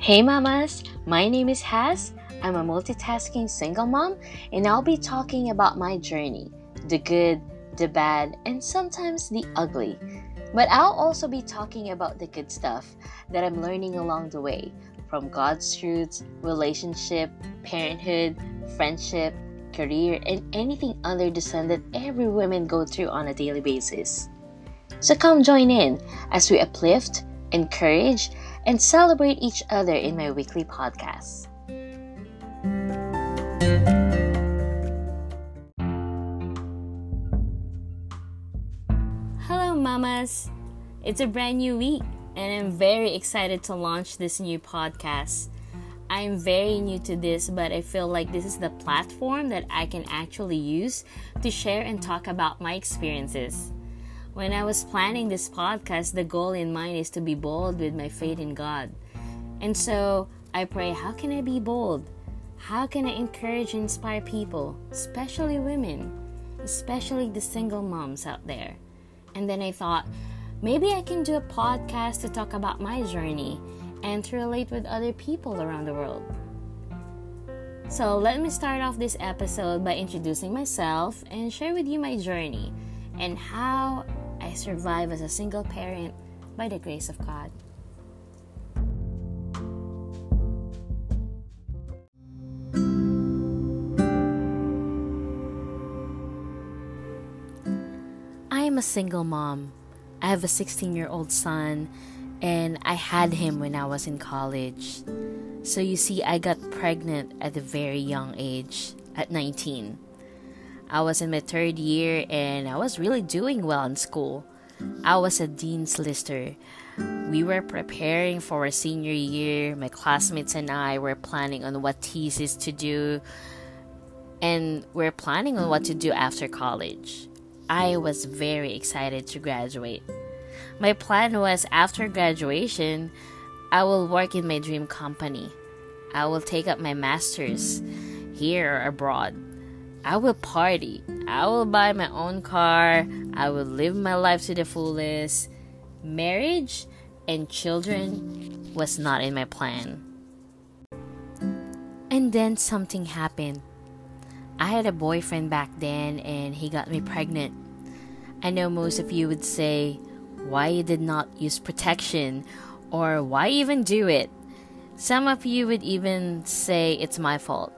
Hey mamas, my name is Haz. I'm a multitasking single mom, and I'll be talking about my journey the good, the bad, and sometimes the ugly. But I'll also be talking about the good stuff that I'm learning along the way from God's truths, relationship, parenthood, friendship, career, and anything under the sun that every woman go through on a daily basis. So come join in as we uplift, encourage, and celebrate each other in my weekly podcast. Hello, mamas! It's a brand new week, and I'm very excited to launch this new podcast. I'm very new to this, but I feel like this is the platform that I can actually use to share and talk about my experiences. When I was planning this podcast, the goal in mind is to be bold with my faith in God. And so I pray, how can I be bold? How can I encourage and inspire people, especially women, especially the single moms out there? And then I thought, maybe I can do a podcast to talk about my journey and to relate with other people around the world. So, let me start off this episode by introducing myself and share with you my journey and how I survive as a single parent by the grace of God. I am a single mom. I have a 16 year old son and I had him when I was in college. So you see, I got pregnant at a very young age, at 19. I was in my third year and I was really doing well in school. I was a dean's lister. We were preparing for our senior year. My classmates and I were planning on what thesis to do, and we're planning on what to do after college. I was very excited to graduate. My plan was after graduation, I will work in my dream company. I will take up my master's here or abroad. I will party. I will buy my own car. I will live my life to the fullest. Marriage and children was not in my plan. And then something happened. I had a boyfriend back then and he got me pregnant. I know most of you would say, why you did not use protection or why even do it. Some of you would even say it's my fault.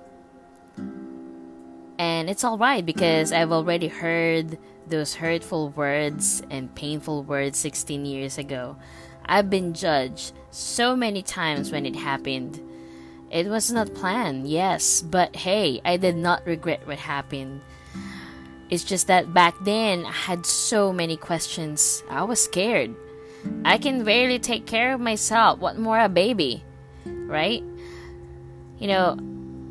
And it's alright because I've already heard those hurtful words and painful words 16 years ago. I've been judged so many times when it happened. It was not planned, yes, but hey, I did not regret what happened. It's just that back then I had so many questions. I was scared. I can barely take care of myself. What more a baby? Right? You know,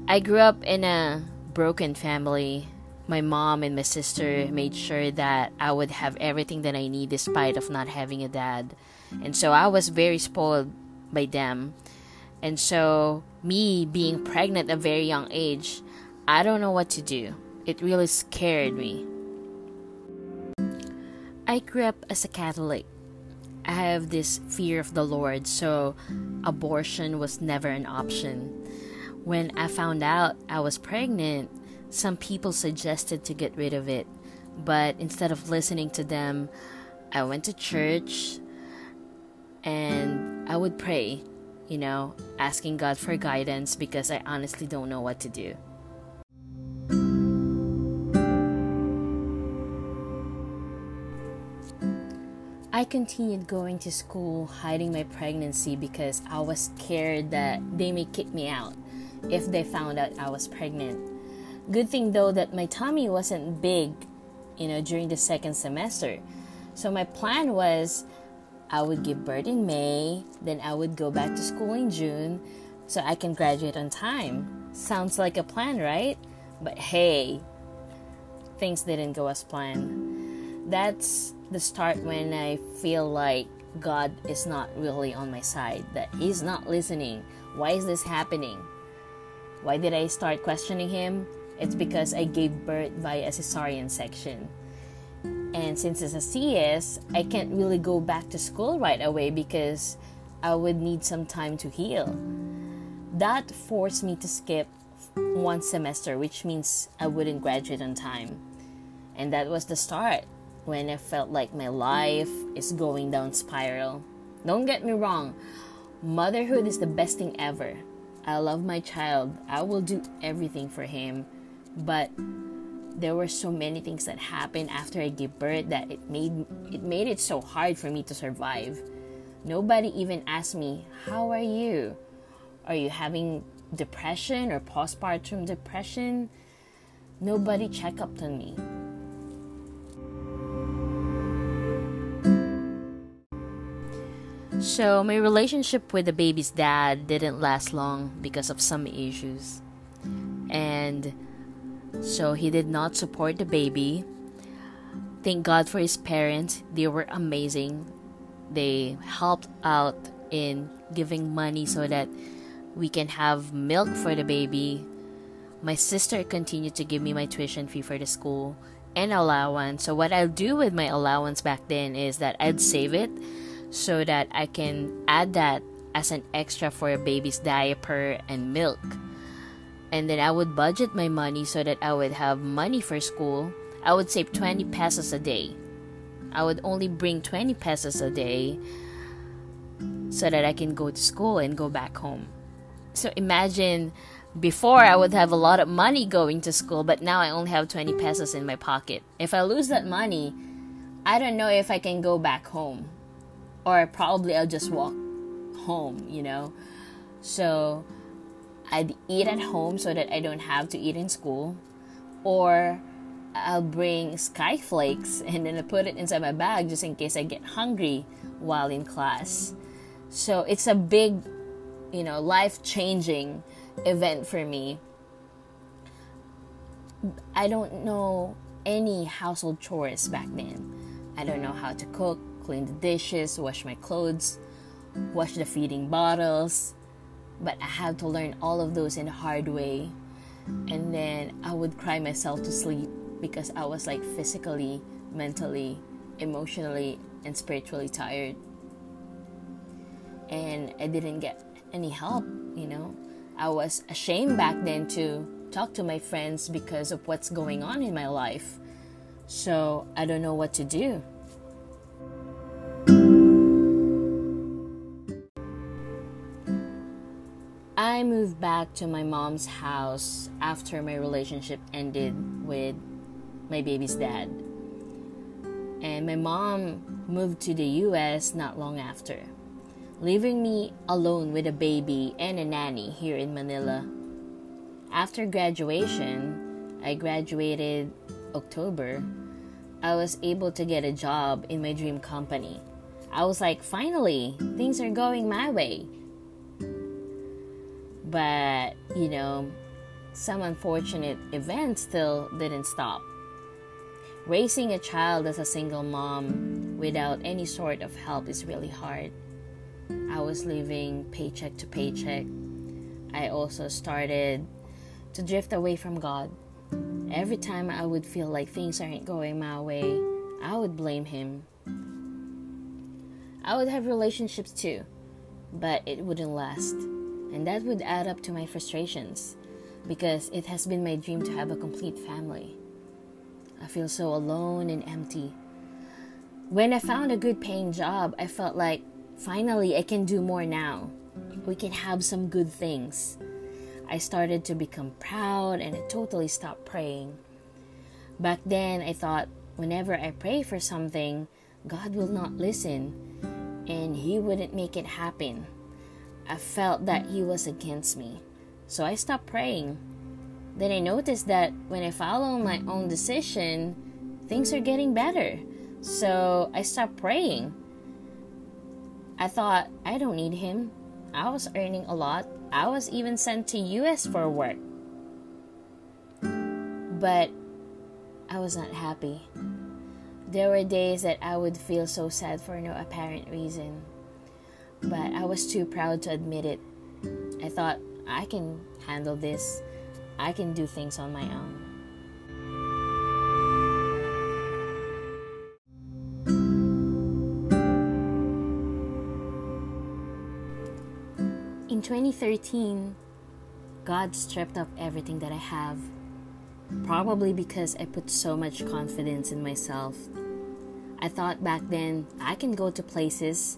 I grew up in a broken family. My mom and my sister made sure that I would have everything that I need despite of not having a dad. And so I was very spoiled by them. And so me being pregnant at a very young age, I don't know what to do it really scared me. I grew up as a Catholic. I have this fear of the Lord, so abortion was never an option. When I found out I was pregnant, some people suggested to get rid of it, but instead of listening to them, I went to church and I would pray, you know, asking God for guidance because I honestly don't know what to do. I continued going to school hiding my pregnancy because I was scared that they may kick me out if they found out I was pregnant. Good thing though that my tummy wasn't big, you know, during the second semester. So my plan was I would give birth in May, then I would go back to school in June so I can graduate on time. Sounds like a plan, right? But hey, things didn't go as planned. That's the start when I feel like God is not really on my side, that He's not listening. Why is this happening? Why did I start questioning Him? It's because I gave birth via a cesarean section. And since it's a CS, I can't really go back to school right away because I would need some time to heal. That forced me to skip one semester, which means I wouldn't graduate on time. And that was the start when I felt like my life is going down spiral. Don't get me wrong, motherhood is the best thing ever. I love my child. I will do everything for him. But there were so many things that happened after I gave birth that it made it made it so hard for me to survive. Nobody even asked me, "How are you? Are you having depression or postpartum depression?" Nobody checked up on me. So, my relationship with the baby's dad didn't last long because of some issues. And so, he did not support the baby. Thank God for his parents, they were amazing. They helped out in giving money so that we can have milk for the baby. My sister continued to give me my tuition fee for the school and allowance. So, what I'll do with my allowance back then is that I'd save it so that I can add that as an extra for a baby's diaper and milk. And then I would budget my money so that I would have money for school. I would save 20 pesos a day. I would only bring 20 pesos a day so that I can go to school and go back home. So imagine before I would have a lot of money going to school, but now I only have 20 pesos in my pocket. If I lose that money, I don't know if I can go back home or probably I'll just walk home, you know. So I'd eat at home so that I don't have to eat in school, or I'll bring skyflakes and then I put it inside my bag just in case I get hungry while in class. So it's a big, you know, life changing event for me. I don't know any household chores back then. I don't know how to cook clean the dishes, wash my clothes, wash the feeding bottles. But I had to learn all of those in a hard way. And then I would cry myself to sleep because I was like physically, mentally, emotionally, and spiritually tired. And I didn't get any help, you know. I was ashamed back then to talk to my friends because of what's going on in my life. So I don't know what to do. I moved back to my mom's house after my relationship ended with my baby's dad. And my mom moved to the US not long after, leaving me alone with a baby and a nanny here in Manila. After graduation, I graduated October. I was able to get a job in my dream company. I was like, finally, things are going my way. But, you know, some unfortunate events still didn't stop. Raising a child as a single mom without any sort of help is really hard. I was living paycheck to paycheck. I also started to drift away from God. Every time I would feel like things aren't going my way, I would blame Him. I would have relationships too, but it wouldn't last and that would add up to my frustrations because it has been my dream to have a complete family. I feel so alone and empty. When I found a good paying job, I felt like finally I can do more now. We can have some good things. I started to become proud and I totally stopped praying. Back then, I thought whenever I pray for something, God will not listen and He wouldn't make it happen. I felt that he was against me. So I stopped praying. Then I noticed that when I follow my own decision, things are getting better. So I stopped praying. I thought I don't need him. I was earning a lot. I was even sent to US for work. But I was not happy. There were days that I would feel so sad for no apparent reason but I was too proud to admit it. I thought, I can handle this, I can do things on my own. In 2013, God stripped off everything that I have. Probably because I put so much confidence in myself. I thought back then I can go to places,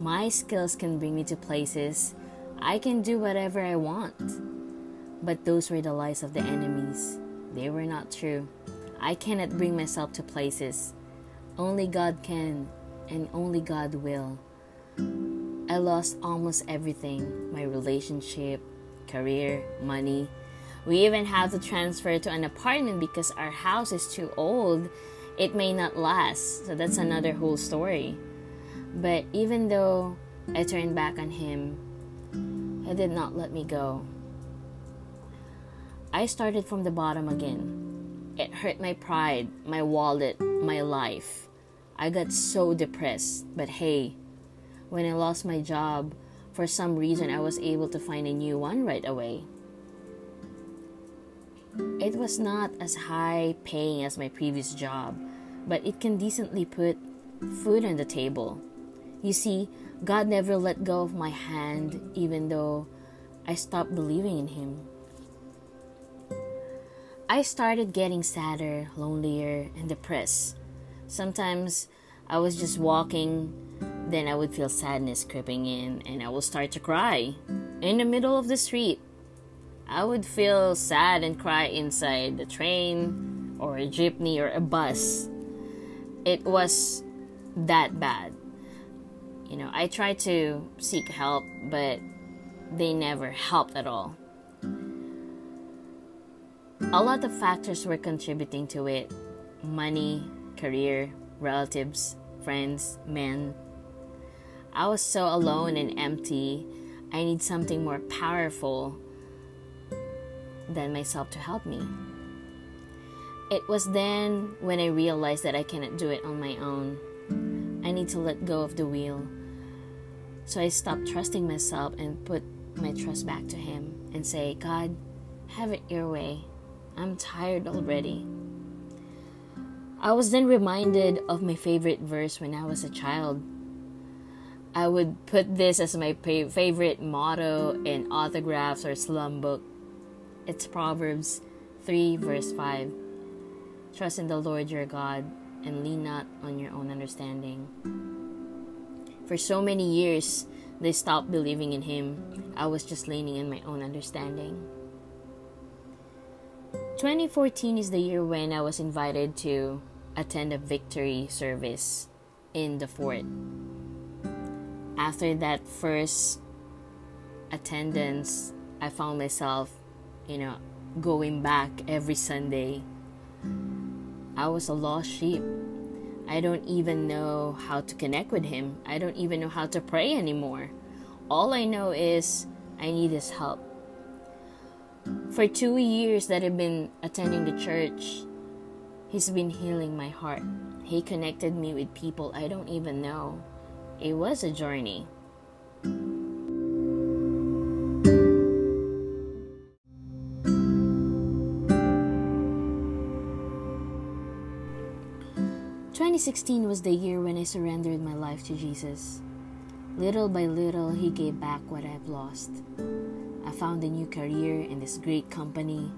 my skills can bring me to places, I can do whatever I want. But those were the lies of the enemies. They were not true. I cannot bring myself to places. Only God can, and only God will. I lost almost everything my relationship, career, money. We even had to transfer to an apartment because our house is too old. It may not last. So that's another whole story. But even though I turned back on Him, He did not let me go. I started from the bottom again. It hurt my pride, my wallet, my life. I got so depressed, but hey, when I lost my job, for some reason I was able to find a new one right away. It was not as high paying as my previous job, but it can decently put food on the table. You see, God never let go of my hand even though I stopped believing in Him. I started getting sadder, lonelier, and depressed. Sometimes I was just walking, then I would feel sadness creeping in, and I would start to cry in the middle of the street. I would feel sad and cry inside the train or a jeepney or a bus. It was that bad. You know, I tried to seek help, but they never helped at all a lot of factors were contributing to it money, career, relatives, friends, men. I was so alone and empty. I need something more powerful than myself to help me. It was then when I realized that I cannot do it on my own. I need to let go of the wheel. So I stopped trusting myself and put my trust back to Him and say, God, have it your way. I'm tired already. I was then reminded of my favorite verse when I was a child. I would put this as my favorite motto in autographs or slum book. It's Proverbs 3, verse 5. Trust in the Lord your God and lean not on your own understanding. For so many years, they stopped believing in Him. I was just leaning in my own understanding. 2014 is the year when I was invited to attend a victory service in the fort. After that first attendance, I found myself, you know, going back every Sunday. I was a lost sheep. I don't even know how to connect with him. I don't even know how to pray anymore. All I know is I need his help. For two years that I've been attending the church, He's been healing my heart. He connected me with people I don't even know. It was a journey. Twenty sixteen was the year when I surrendered my life to Jesus. Little by little, He gave back what I've lost. I found a new career in this great company.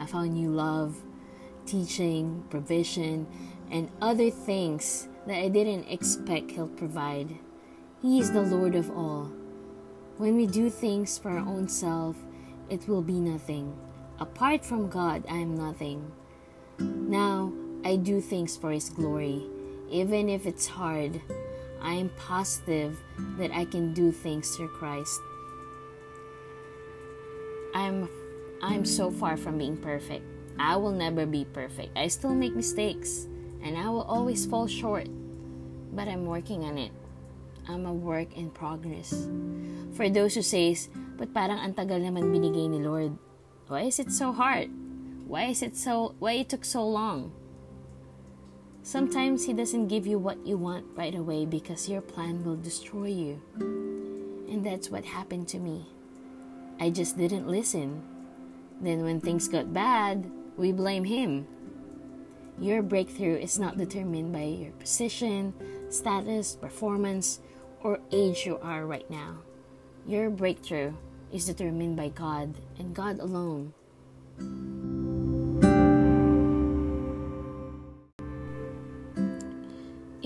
I found new love, teaching, provision, and other things that I didn't expect He'll provide. He is the Lord of all. When we do things for our own self, it will be nothing. Apart from God, I am nothing. Now, I do things for His glory. Even if it's hard, I am positive that I can do things through Christ. I'm I'm so far from being perfect. I will never be perfect. I still make mistakes and I will always fall short. But I'm working on it. I'm a work in progress. For those who says, but parang antagal naman binigay ni Lord. Why is it so hard? Why is it so why it took so long? Sometimes he doesn't give you what you want right away because your plan will destroy you. And that's what happened to me. I just didn't listen. Then, when things got bad, we blame him. Your breakthrough is not determined by your position, status, performance, or age you are right now. Your breakthrough is determined by God and God alone.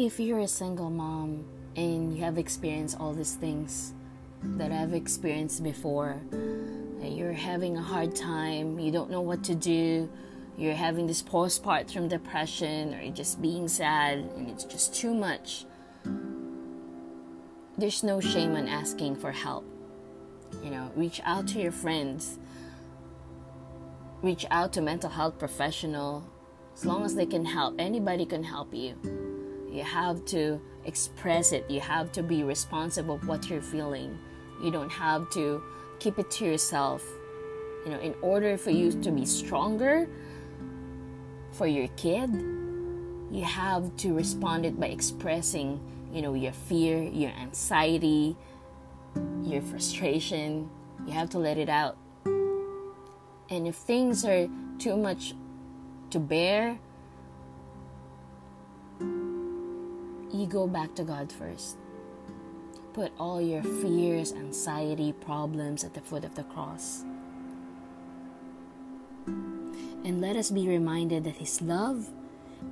If you're a single mom and you have experienced all these things that I've experienced before, you're having a hard time, you don't know what to do, you're having this postpartum depression, or you're just being sad, and it's just too much, there's no shame in asking for help. You know, reach out to your friends, reach out to mental health professional. As long as they can help anybody can help you you have to express it. You have to be responsible of what you're feeling. You don't have to keep it to yourself. You know in order for you to be stronger for your kid you have to respond it by expressing you know your fear your anxiety your frustration. You have to let it out. And if things are too much to bear you go back to god first put all your fears anxiety problems at the foot of the cross and let us be reminded that His love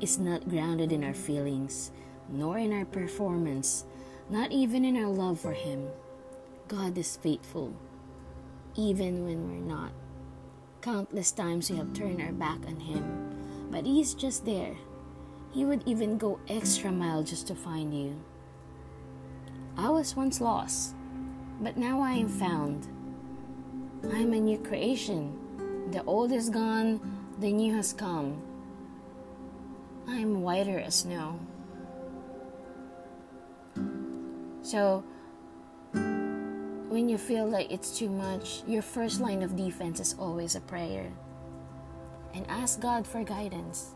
is not grounded in our feelings, nor in our performance, not even in our love for Him. God is faithful, even when we're not. Countless times we have turned our back on Him, but He's just there. He would even go extra mile just to find you. I was once lost, but now I am found. I am a new creation. The old is gone, the new has come. I am whiter as snow. So, when you feel like it's too much, your first line of defense is always a prayer. And ask God for guidance.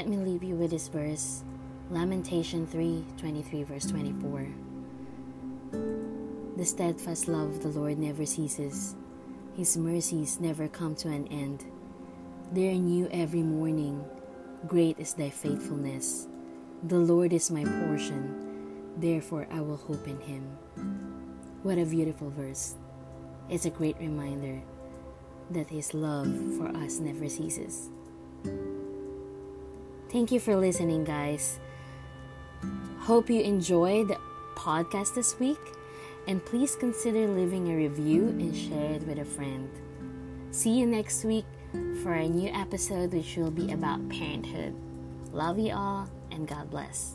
Let me leave you with this verse Lamentation 3 23, verse 24. The steadfast love of the Lord never ceases, His mercies never come to an end. They are new every morning. Great is thy faithfulness. The Lord is my portion, therefore I will hope in Him. What a beautiful verse. It's a great reminder that His love for us never ceases. Thank you for listening, guys. Hope you enjoyed the podcast this week, and please consider leaving a review and share it with a friend. See you next week for a new episode, which will be about parenthood. Love you all, and God bless.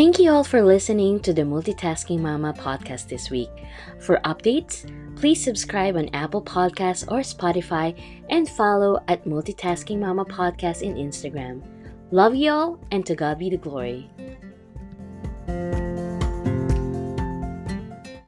Thank you all for listening to the Multitasking Mama podcast this week. For updates, please subscribe on Apple Podcasts or Spotify and follow at Multitasking Mama Podcast in Instagram. Love you all, and to God be the glory.